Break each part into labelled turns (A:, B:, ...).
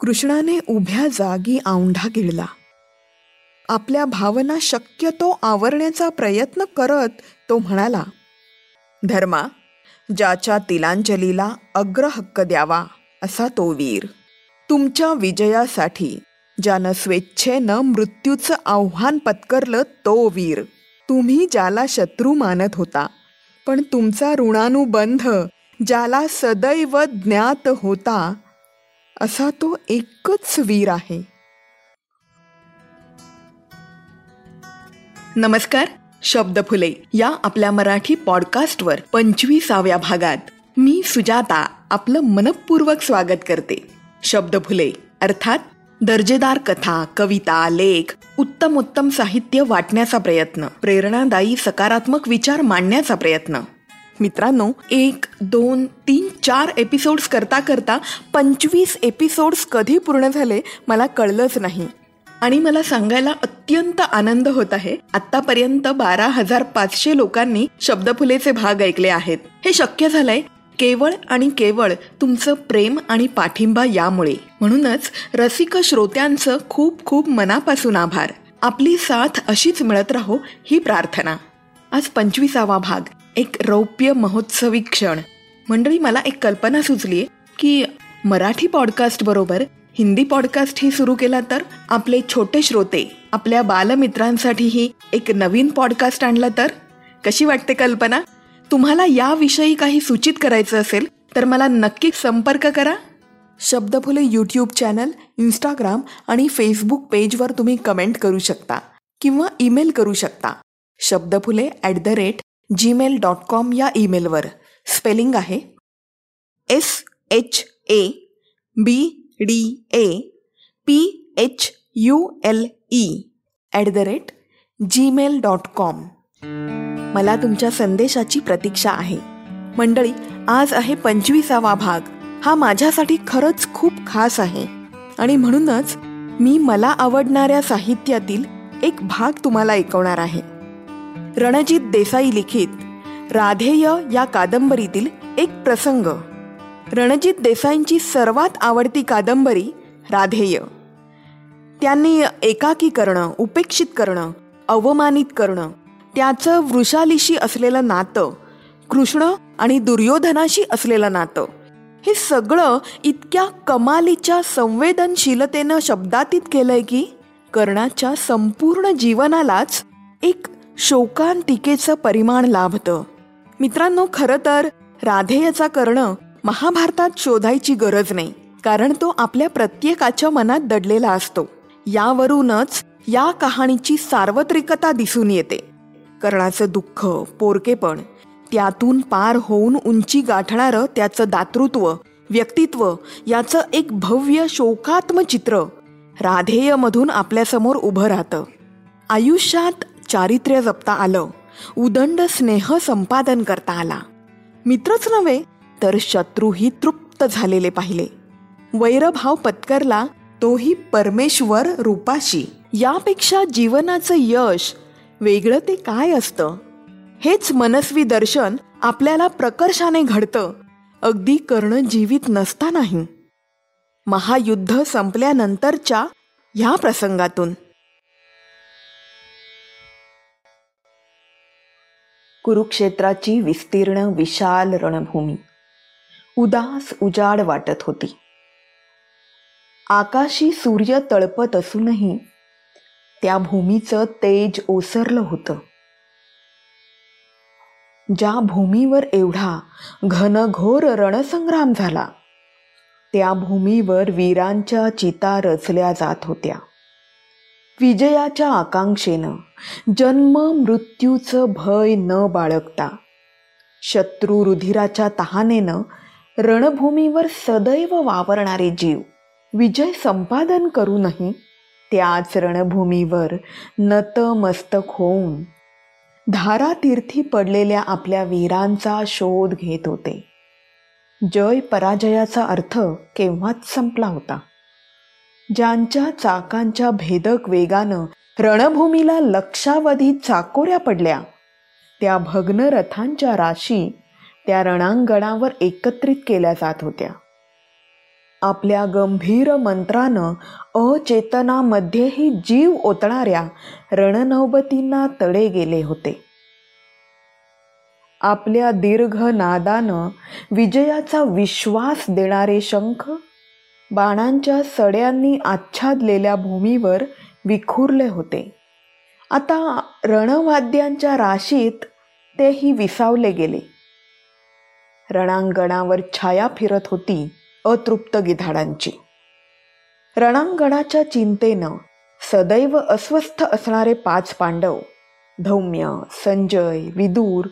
A: कृष्णाने उभ्या जागी औंढा गिळला. आपल्या भावना शक्यतो आवरण्याचा प्रयत्न करत तो म्हणाला धर्मा ज्याच्या तिलांजलीला अग्रहक्क द्यावा असा तो वीर. तुमच्या विजयासाठी ज्यानं स्वेच्छेनं मृत्यूचं आव्हान पत्करलं तो वीर. तुम्ही ज्याला शत्रू मानत होता पण तुमचा ऋणानुबंध ज्याला सदैव ज्ञात होता असा तो एकच वीर आहे. नमस्कार शब्द फुले या आपल्या मराठी पॉडकास्टवर पंचवीसाव्या भागात. मी सुजाता आपलं मनपूर्वक स्वागत करते. शब्द फुले अर्थात दर्जेदार कथा कविता लेख उत्तम उत्तम साहित्य वाटण्याचा प्रयत्न प्रेरणादायी सकारात्मक विचार मांडण्याचा प्रयत्न. मित्रांनो एक दोन तीन चार एपिसोड्स करता करता पंचवीस एपिसोड्स कधी पूर्ण झाले मला कळलंच नाही. आणि मला सांगायला अत्यंत आनंद होत आहे आतापर्यंत बारा हजार पाचशे लोकांनी शब्दफुलेचे भाग ऐकले आहेत. हे शक्य झालंय केवळ आणि केवळ तुमचं प्रेम आणि पाठिंबा यामुळे. म्हणूनच रसिक श्रोत्यांचं खूप खूप मनापासून आभार. आपली साथ अशीच मिळत राहो ही प्रार्थना. आज पंचवीसावा भाग. एक रौप्य महोत्सवी क्षण. मंडळी मला एक कल्पना सुचली की मराठी पॉडकास्ट बरोबर हिंदी पॉडकास्टही सुरू केला तर आपले छोटे श्रोते आपल्या बालमित्रांसाठीही एक नवीन पॉडकास्ट आणला तर? कशी वाटते कल्पना? तुम्हाला याविषयी काही सूचित करायचं असेल तर मला नक्की संपर्क करा. शब्दफुले यूट्यूब चॅनल इंस्टाग्राम आणि फेसबुक पेजवर तुम्ही कमेंट करू शकता किंवा ईमेल करू शकता. Shabdaphule at the rate Gmail dot com या ईमेलवर स्पेलिंग आहे S H A B D A P H U L E at the rate Gmail dot com मला तुमच्या संदेशाची प्रतीक्षा आहे. मंडळी आज आहे पंचवीसावा भाग. हा माझ्यासाठी खरंच खूप खास आहे. आणि म्हणूनच मी मला आवडणाऱ्या साहित्यातील एक भाग तुम्हाला ऐकवणार आहे. रणजित देसाई लिखित राधेय या कादंबरीतील एक प्रसंग. रणजित देसाईंची सर्वात आवडती कादंबरी राधेय. त्यांनी एकाकी करणं उपेक्षित करणं अवमानित करणं त्याचं वृषालीशी असलेलं नातं कृष्ण आणि दुर्योधनाशी असलेलं नातं हे सगळं इतक्या कमालीच्या संवेदनशीलतेनं शब्दातीत केलंय की कर्णाच्या संपूर्ण जीवनालाच एक शोकांतिकेचं परिमाण लाभतं. मित्रांनो खरं तर राधेयचा कर्ण महाभारतात शोधायची गरज नाही कारण तो आपल्या प्रत्येकाच्या मनात दडलेला असतो. यावरूनच या कहाणीची सार्वत्रिकता दिसून येते. कर्णाचं दुःख पोरकेपण त्यातून पार होऊन उंची गाठणारं त्याचं दातृत्व व्यक्तित्व याचं एक भव्य शोकात्म चित्र राधेयमधून आपल्यासमोर उभं राहतं. आयुष्यात चारित्र्य जपता आलं. उदंड स्नेह संपादन करता आला. मित्रच नव्हे तर शत्रूही तृप्त झालेले पाहिले. वैरभाव पत्करला तोही परमेश्वर रूपाशी. यापेक्षा जीवनाचं यश वेगळं ते काय असतं? हेच मनस्वी दर्शन आपल्याला प्रकर्षाने घडतं. अगदी कर्ण जीवित नसतानाही. महायुद्ध संपल्यानंतरच्या ह्या प्रसंगातून. कुरुक्षेत्राची विस्तीर्ण विशाल रणभूमी. उदास उजाड वाटत होती. आकाशी सूर्य तळपत असूनही त्या भूमीचं तेज ओसरलं होतं. ज्या भूमीवर एवढा घनघोर रणसंग्राम झाला त्या भूमीवर वीरांच्या चिता रचल्या जात होत्या. विजयाच्या आकांक्षेनं जन्म मृत्यूचं भय न बाळगता शत्रू रुधिराच्या तहानेनं रणभूमीवर सदैव वावरणारे जीव विजय संपादन करूनही त्याच रणभूमीवर नतमस्तक होऊन धारातीर्थी पडलेल्या आपल्या वीरांचा शोध घेत होते. जय पराजयाचा अर्थ केव्हाच संपला होता? ज्यांच्या चाकांच्या भेदक वेगानं रणभूमीला लक्षावधी चाकोऱ्या पडल्या. त्या भग्न रथांच्या राशी त्या रणांगणावर एकत्रित केल्या जात होत्या. आपल्या गंभीर मंत्रानं अचेतनामध्येही जीव ओतणाऱ्या रणनौबतींना तडे गेले होते. आपल्या दीर्घ नादानं विजयाचा विश्वास देणारे शंख बाणांच्या सड्यांनी आच्छादलेल्या भूमीवर विखुरले होते. आता रणवाद्यांच्या राशीत तेही विसावले गेले. रणांगणावर छाया फिरत होती अतृप्त गिधाडांची. रणांगणाच्या चिंतेनं सदैव अस्वस्थ असणारे पाच पांडव धौम्य संजय विदूर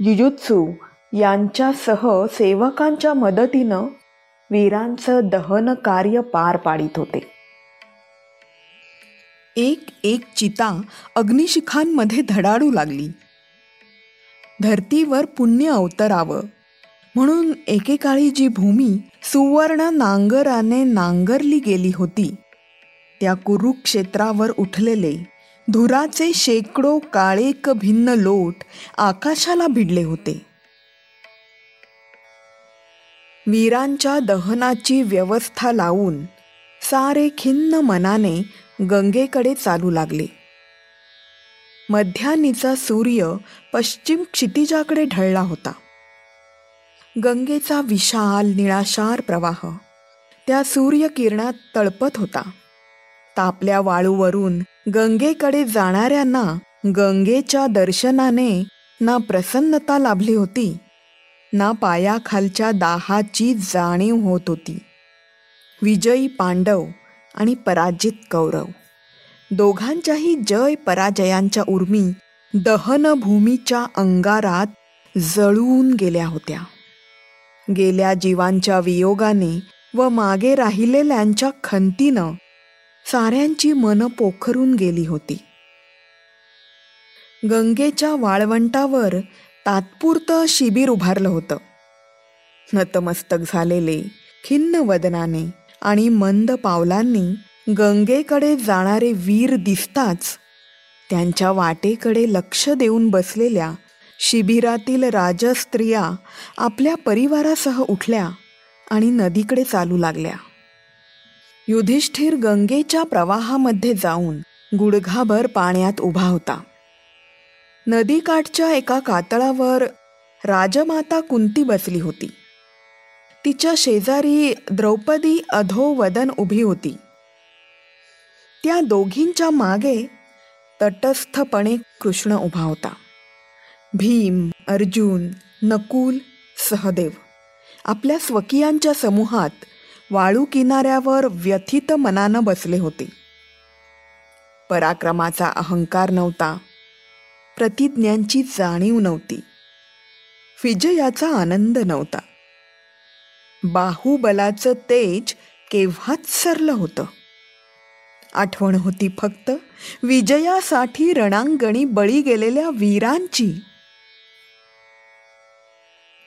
A: युजुत्सू यांच्यासह सेवकांच्या मदतीनं वीरांचं दहन कार्य पार पाडित होते. एक एक चिता अग्निशिखांमध्ये धडाडू लागली. धरतीवर पुण्य अवतरावं. म्हणून एकेकाळी जी भूमी सुवर्ण नांगराने नांगरली गेली होती त्या कुरुक्षेत्रावर उठलेले धुराचे शेकडो काळेक भिन्न लोट आकाशाला भिडले होते. वीरांच्या दहनाची व्यवस्था लावून सारे खिन्न मनाने गंगेकडे चालू लागले. मध्यानीचा सूर्य पश्चिम क्षितिजाकडे ढळला होता. गंगेचा विशाल निळाशार प्रवाह त्या सूर्यकिरणात तळपत होता. तापल्या वाळूवरून गंगेकडे जाणाऱ्यांना गंगेच्या दर्शनाने ना प्रसन्नता लाभली होती ना पायाखालच्या दाहाची जाणीव होत होती. विजयी पांडव आणि पराजित कौरव. दोघांच्याही जय पराजयांच्या उर्मी दहनभूमीच्या अंगारात जळून गेल्या होत्या. गेल्या जीवांच्या वियोगाने व मागे राहिलेल्यांच्या खंतीनं साऱ्यांची मन पोखरून गेली होती. गंगेच्या वाळवंटावर तात्पुरतं शिबिर उभारलं होतं. नतमस्तक झालेले खिन्न वदनाने आणि मंद पावलांनी गंगेकडे जाणारे वीर दिसताच त्यांच्या वाटेकडे लक्ष देऊन बसलेल्या शिबिरातील राजस्त्रिया आपल्या परिवारासह उठल्या आणि नदीकडे चालू लागल्या. युधिष्ठिर गंगेच्या प्रवाहामध्ये जाऊन गुडघाभर पाण्यात उभा होता. नदीकाठच्या एका कातळावर राजमाता कुंती बसली होती. तिच्या शेजारी द्रौपदी अधोवदन उभी होती. त्या दोघींच्या मागे तटस्थपणे कृष्ण उभा होता. भीम अर्जुन नकुल सहदेव आपल्या स्वकीयांच्या समूहात वाळू किनाऱ्यावर व्यथित मनानं बसले होते. पराक्रमाचा अहंकार नव्हता. प्रतिज्ञांची जाणीव नव्हती. विजयाचा आनंद नव्हता. बाहुबलाचं तेज केव्हाच सरलं होतं? आठवण होती फक्त विजयासाठी रणांगणी बळी गेलेल्या वीरांची.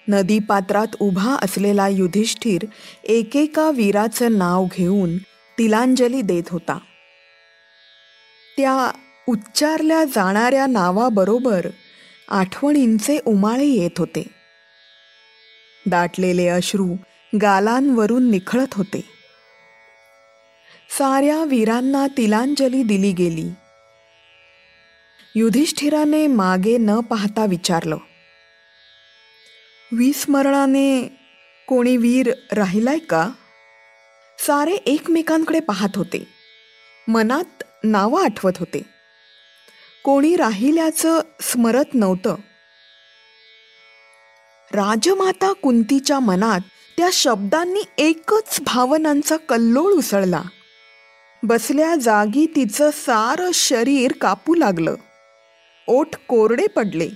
A: नदीपात्रात उभा असलेला युधिष्ठिर एकेका वीराचं नाव घेऊन तिलांजली देत होता. त्या उच्चारल्या जाणाऱ्या नावाबरोबर आठवणींचे उमाळे येत होते. दाटलेले अश्रू गालांवरून निखळत होते. साऱ्या वीरांना तिलांजली दिली गेली. युधिष्ठिराने मागे न पाहता विचारलं विस्मरणाने कोणी वीर राहिलाय का? सारे एकमेकांकडे पाहत होते. मनात नावं आठवत होते. कोणी राहिल्याचं स्मरत नव्हतं. राजमाता कुंतीच्या मनात त्या शब्दांनी एकच भावनांचा कल्लोळ उसळला. बसल्या जागी तिचं सारं शरीर कापू लागलं. ओठ कोरडे पडले.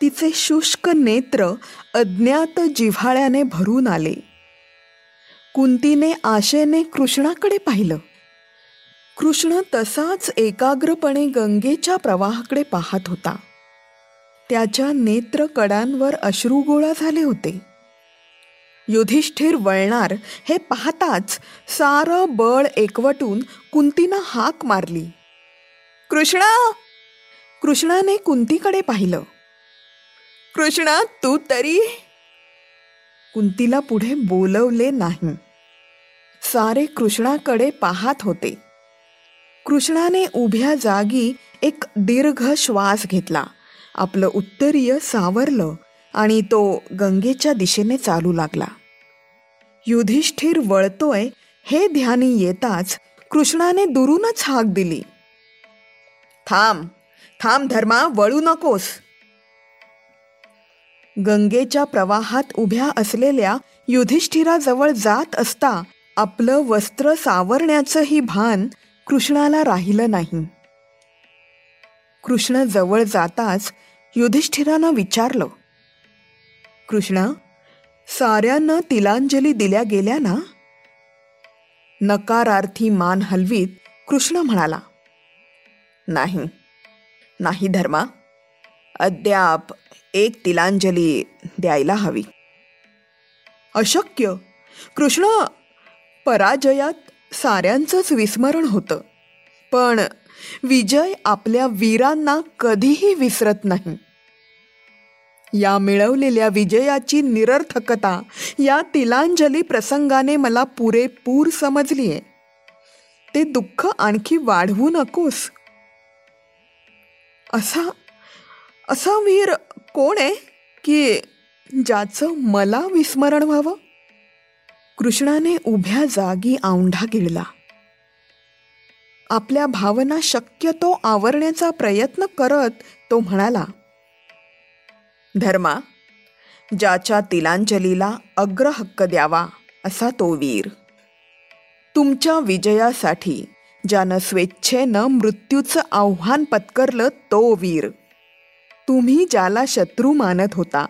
A: तिचे शुष्क नेत्र अज्ञात जिव्हाळ्याने भरून आले. कुंतीने आशेने कृष्णाकडे पाहिलं. कृष्ण तसाच एकाग्रपणे गंगेच्या प्रवाहाकडे पाहत होता. त्याच्या नेत्रकडांवर अश्रुगोळा झाले होते. युधिष्ठिर वळणार हे पाहताच सारं बळ एकवटून कुंतीनं हाक मारली. कृष्णा! कृष्णाने कुंतीकडे पाहिलं. कृष्णा तू तरी? कुंतीला पुढे बोलवले नाही. सारे कृष्णाकडे पाहत होते. कृष्णाने उभ्या जागी एक दीर्घ श्वास घेतला. आपलं उत्तरीय सावरलं आणि तो गंगेच्या दिशेने चालू लागला. युधिष्ठिर वळतोय हे ध्यानी येताच कृष्णाने दुरूनच हाक दिली. थांब थांब धर्मा वळू नकोस. गंगेच्या प्रवाहात उभ्या असलेल्या युधिष्ठिराजवळ जात असता आपलं वस्त्र सावरण्याचंही भान कृष्णाला राहिलं नाही. कृष्ण जवळ जाताच युधिष्ठिरानं विचारलं कृष्णा साऱ्यांना तिलांजली दिल्या गेल्या ना? नकारार्थी मान हलवीत कृष्ण म्हणाला नाही नाही धर्मा अद्याप एक तिलांजली द्यायला हवी. अशक्य कृष्ण पराजयात साऱ्यांचंच विस्मरण होतं. पण विजय आपल्या वीरांना कधीही विसरत नाही. या मिळवलेल्या विजयाची निरर्थकता या तिलांजली प्रसंगाने मला पुरेपूर समजली आहे ते दुःख आणखी वाढवू नकोस. असा असा वीर कोण आहे की ज्याचं मला विस्मरण व्हावं? कृष्णाने उभ्या जागी औंढा गिळला. आपल्या भावना शक्यतो आवरण्याचा प्रयत्न करत तो म्हणाला धर्मा ज्याच्या तिलांजलीला अग्रहक्क द्यावा असा तो वीर. तुमच्या विजयासाठी ज्यानं स्वेच्छेनं मृत्यूचं आव्हान पत्करलं तो वीर. तुम्ही ज्याला शत्रू मानत होता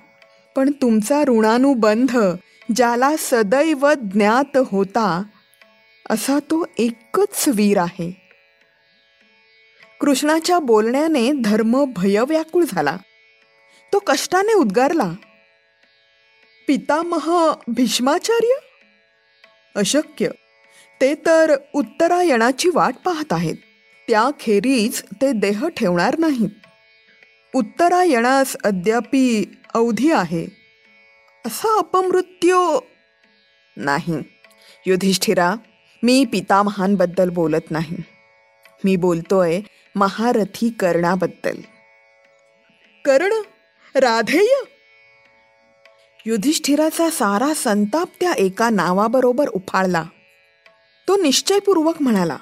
A: पण तुमचा ऋणानुबंध ज्याला सदैव ज्ञात होता असा तो एकच वीर आहे. कृष्णाच्या बोलण्याने धर्म भयव्याकुळ झाला. तो कष्टाने उद्गारला. पितामह भीष्माचार्य? अशक्य. ते तर उत्तरायणाची वाट पाहत आहेत. त्याखेरीज ते देह ठेवणार नाहीत. उत्तरायणास अद्यापि अवधी आहे. असा अपमृत्यू नाही. युधिष्ठिरा मी पितामहांबद्दल बोलत नाही. मी बोलतोय महारथी कर्णाबद्दल. कर्ण राधेय! युधिष्ठिराचा सारा संताप त्या एका नावाबरोबर उफाळला. तो निश्चयपूर्वक म्हणाला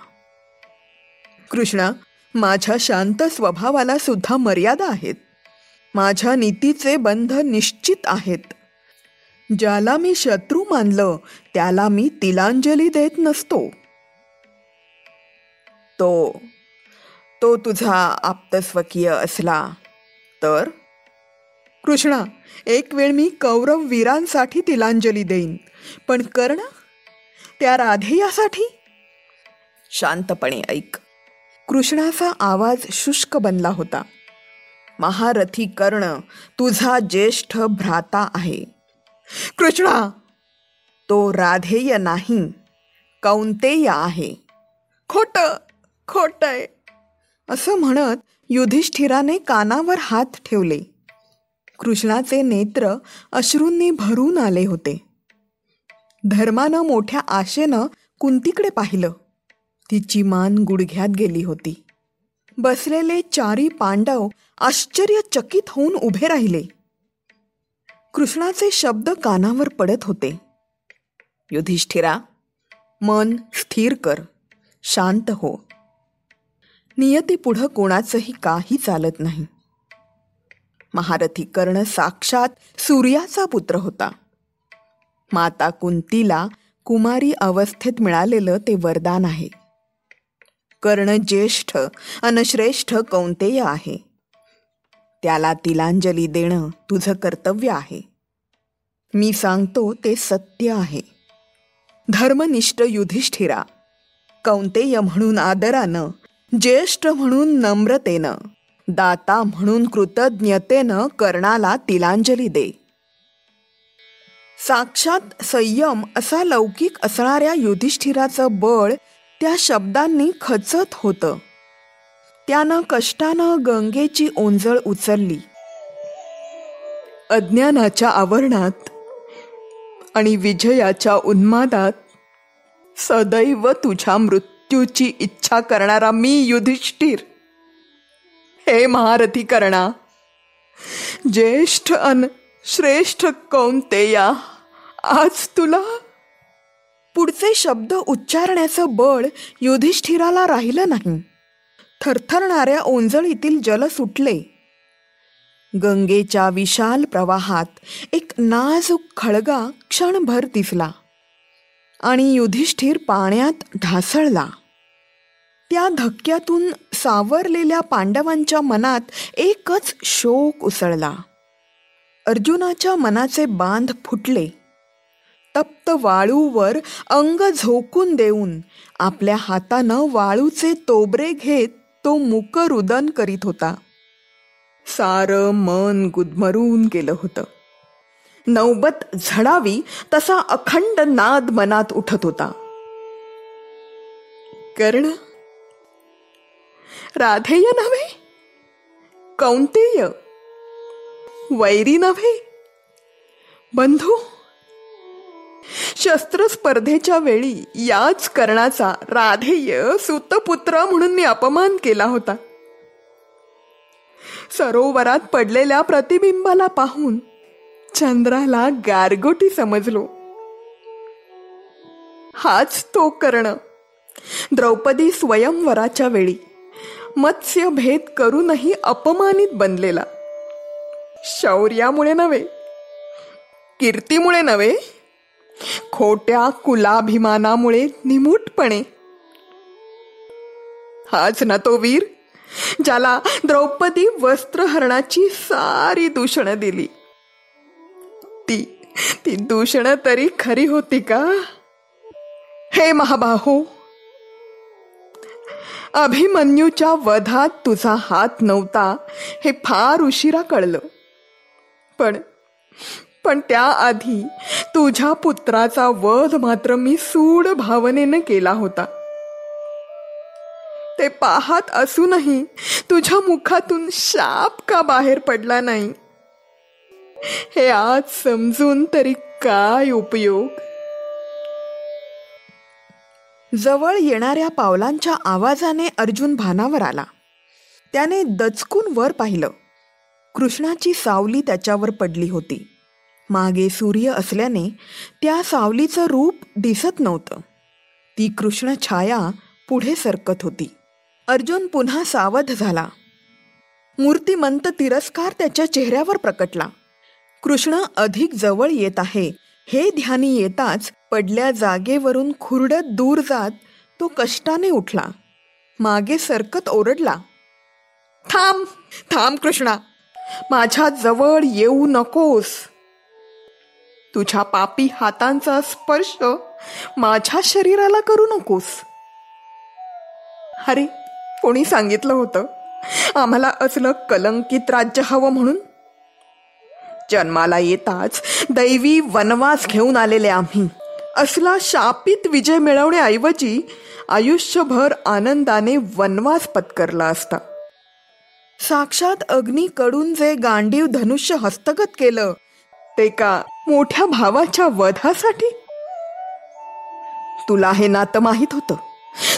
A: कृष्णा माझ्या शांत स्वभावाला सुद्धा मर्यादा आहेत. माझ्या नीतीचे बंध निश्चित आहेत. ज्याला मी शत्रू मानलं त्याला मी तिलांजली देत नसतो. तो तो तुझा आप्तस्वकीय असला तर? कृष्णा एक वेळ मी कौरव वीरांसाठी तिलांजली देईन पण कर्ण त्या राधेयासाठी? शांतपणे ऐक. कृष्णाचा आवाज शुष्क बनला होता. महारथी कर्ण तुझा ज्येष्ठ भ्राता आहे. कृष्णा तो राधेय नाही कौंतेय आहे. खोट खोट आहे. असं म्हणत युधिष्ठिराने कानावर हात ठेवले. कृष्णाचे नेत्र अश्रूंनी भरून आले होते. धर्मानं मोठ्या आशेनं कुंतीकडे पाहिलं. तिची मान गुडघ्यात गेली होती. बसलेले चारी पांडव आश्चर्यचकित होऊन उभे राहिले. कृष्णाचे शब्द कानावर पडत होते. युधिष्ठिरा मन स्थिर कर शांत हो. नियती पुढं कोणाचंही काही चालत नाही. महारथी कर्ण साक्षात सूर्याचा पुत्र होता. माता कुंतीला कुमारी अवस्थेत मिळालेलं ते वरदान आहे. कर्ण ज्येष्ठ अनश्रेष्ठ कौंतेय आहे. त्याला तिलांजली देणं तुझं कर्तव्य आहे. मी सांगतो ते सत्य आहे. धर्मनिष्ठ युधिष्ठिरा कौंतेय म्हणून आदरानं ज्येष्ठ म्हणून नम्रतेनं दाता म्हणून कृतज्ञतेनं कर्णाला तिलांजली दे. साक्षात संयम असा लौकिक असणाऱ्या युधिष्ठिराचं बळ त्या शब्दांनी खचत होतं. त्यानं कष्टानं गंगेची ओंजळ उचलली. अज्ञानाच्या आवरणात आणि विजयाच्या उन्मादात सदैव तुझ्या मृत्यूची इच्छा करणारा मी युधिष्ठिर. हे महारथी करणा ज्येष्ठ अन श्रेष्ठ कौंतेया आज तुला पुढचे शब्द उच्चारण्याचं बळ युधिष्ठिराला राहिलं नाही. थरथरणाऱ्या ओंजळीतील जल सुटले. गंगेच्या विशाल प्रवाहात एक नाजूक खळगा क्षणभर दिसला आणि युधिष्ठिर पाण्यात ढासळला. त्या धक्क्यातून सावरलेल्या पांडवांच्या मनात एकच शोक उसळला. अर्जुनाच्या मनाचे बांध फुटले. तप्त वाळूवर अंग झोकून देऊन आपल्या हातानं वाळूचे तोबरे घेत तो मुकरुदन करीत होता. सारं मन गुदमरून गेलं होतं. नौबत झडावी तसा अखंड नाद मनात उठत होता. कर्ण राधेय नव्हे? कौंतेय? वैरी नव्हे? बंधू शस्त्र स्पर्धेच्या वेळी याच कर्णाचा राधेय सुतपुत्र म्हणून मी अपमान केला होता. सरोवरात पडलेल्या प्रतिबिंबाला पाहून चंद्राला गारगोटी समजलो. हाच तो कर्ण. द्रौपदी स्वयंवराच्या वेळी मत्स्य भेद करूनही अपमानित बनलेला. शौर्यामुळे नव्हे कीर्तीमुळे नव्हे खोट्या कुलाभिमानामुळे निमूटपणे. हाच ना तो वीर ज्याला द्रौपदी वस्त्रहरणाची सारी दूषणं दिली. ती ती दूषणं तरी खरी होती का? हे महाबाहो अभिमन्यूच्या वधात तुझा हात नव्हता हे फार उशिरा कळलं. पण पण त्याआधी तुझ्या पुत्राचा वध मात्र मी सूड भावनेनं केला होता. ते पाहत असूनही तुझ्या मुखातून शाप का बाहेर पडला नाही? हे आज समजून तरी काय उपयोग? जवळ येणाऱ्या पावलांच्या आवाजाने अर्जुन भानावर आला. त्याने दचकून वर पाहिलं. कृष्णाची सावली त्याच्यावर पडली होती. मागे सूर्य असल्याने त्या सावलीचं रूप दिसत नव्हतं. ती कृष्ण छाया पुढे सरकत होती. अर्जुन पुन्हा सावध झाला. मूर्तिमंत तिरस्कार त्याच्या चेहऱ्यावर प्रकटला. कृष्ण अधिक जवळ येत आहे. हे ध्यानी येताच पडल्या जागेवरून खुरडत दूर जात तो कष्टाने उठला. मागे सरकत ओरडला. थांब थांब कृष्णा. माझ्या जवळ येऊ नकोस. तुझ्या पापी हातांचा स्पर्श माझ्या शरीराला करू नकोस. अरे कोणी सांगितलं होतं? आम्हाला असलं कलंकित राज्य हवं म्हणून? जन्माला येताच दैवी वनवास घेऊन आलेले आम्ही. असला शापित विजय मिळवण्याऐवजी आयुष्यभर आनंदाने वनवास पत्करला असता. साक्षात अग्नीकडून जे गांडीव धनुष्य हस्तगत केलं ते का मोठ्या भावाच्या वधासाठी? तुला हे नातं माहीत होतं.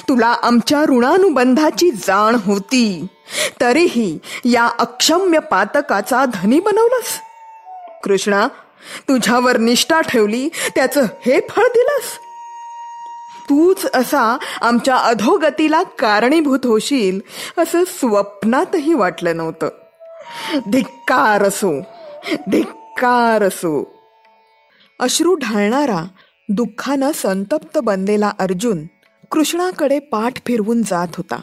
A: तुला आमच्या ऋणानुबंधाची जाण होती. तरीही या अक्षम्य पातकाचा धनी बनवलंस. कृष्णा तुझ्यावर निष्ठा ठेवली त्याचं हे फळ दिलंस. तूच असा आमच्या अधोगतीला कारणीभूत होशील असं स्वप्नातही वाटलं नव्हतं. धिक्कार असो धिक्कार असो. अश्रू ढाळणारा दुःखानं संतप्त बनलेला अर्जुन कृष्णाकडे पाठ फिरवून जात होता.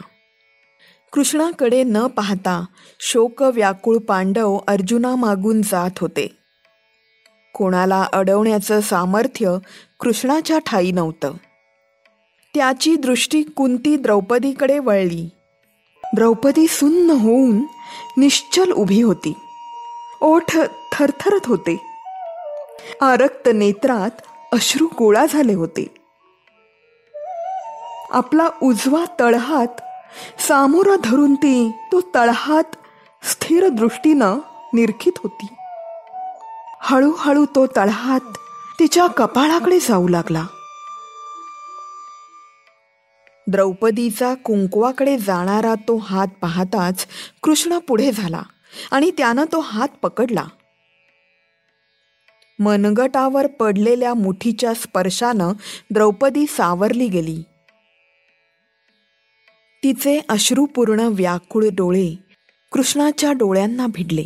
A: कृष्णाकडे न पाहता शोक व्याकुळ पांडव अर्जुनामागून जात होते. कोणाला अडवण्याचं सामर्थ्य कृष्णाच्या ठाई नव्हतं. त्याची दृष्टी कुंती द्रौपदीकडे वळली. द्रौपदी सुन्न होऊन निश्चल उभी होती. ओठ थरथरत होते. आरक्त नेत्रात अश्रू गोळा झाले होते. आपला उजवा तळहात सामोरा धरून ती तो तळहात स्थिर दृष्टीनं निरखित होती. हळूहळू तो तळहात तिच्या कपाळाकडे जाऊ लागला. द्रौपदीचा कुंकवाकडे जाणारा तो हात पाहताच कृष्ण पुढे झाला. आणि त्यानं तो हात पकडला. मनगटावर पडलेल्या मुठीच्या स्पर्शानं द्रौपदी सावरली गेली. तिचे अश्रुपूर्ण व्याकुळ डोळे कृष्णाच्या डोळ्यांना भिडले.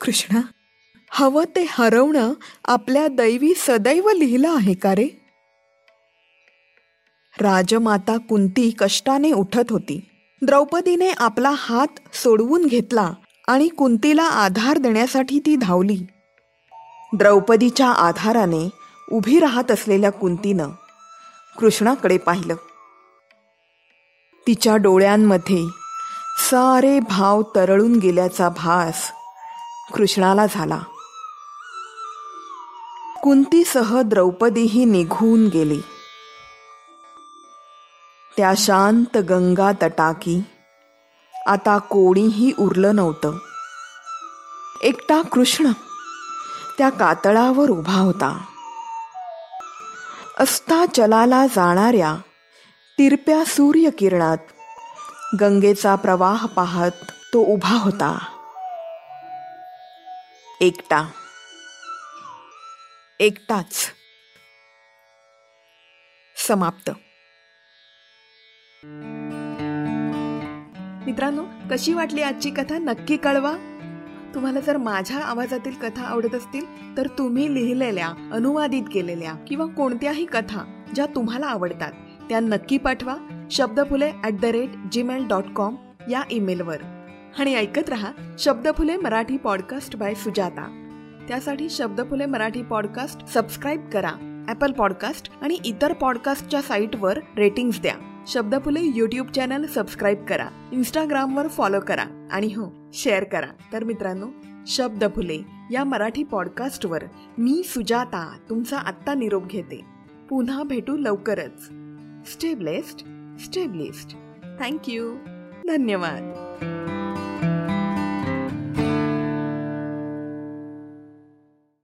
A: कृष्णा हवं ते हरवणं आपल्या दैवी सदैव लिहिलं आहे का रे? राजमाता कुंती कष्टाने उठत होती. द्रौपदीने आपला हात सोडवून घेतला आणि कुंतीला आधार देण्यासाठी ती धावली. द्रौपदीच्या आधाराने उभी राहत असलेल्या कुंतीनं कृष्णाकडे पाहिलं. तिच्या डोळ्यांमध्ये सारे भाव तरळून गेल्याचा भास कृष्णाला झाला. कुंतीसह द्रौपदीही निघून गेली. त्या शांत गंगा तटाकी. आता कोणीही उरलं नव्हतं. एकटा कृष्ण त्या कातळावर उभा होता. अस्ताचलाला जाणाऱ्या तिरप्या सूर्यकिरणात गंगेचा प्रवाह पाहत तो उभा होता. एकटा. एकटाच. समाप्त. मित्रांनो कशी वाटली आजची कथा? नक्की कळवा. तुम्हाला जर माझ्या आवाजातील कथा आवडत असतील तर तुम्ही लिहिलेल्या अनुवादित केलेल्या किंवा कोणत्याही कथा ज्या तुम्हाला आवडतात त्या नक्की पाठवा. Shabdaphule at the rate Gmail dot com या ईमेलवर. आणि ऐकत रहा शब्दफुले मराठी पॉडकास्ट बाय सुजाता. त्यासाठी शब्दफुले मराठी पॉडकास्ट सबस्क्राईब करा ॲपल पॉडकास्ट आणि इतर पॉडकास्टच्या साईटवर रेटिंग्स द्या. शब्दफुले यूट्यूब चॅनल सबस्क्राईब करा इंस्टाग्रामवर फॉलो करा आणि हो शेअर करा. तर मित्रांनो शब्द फुले या मराठी पॉडकास्टवर मी सुजाता तुमचा आत्ता निरोप घेते. पुन्हा भेटू लवकरच. Stay blessed stay blessed thank you धन्यवाद.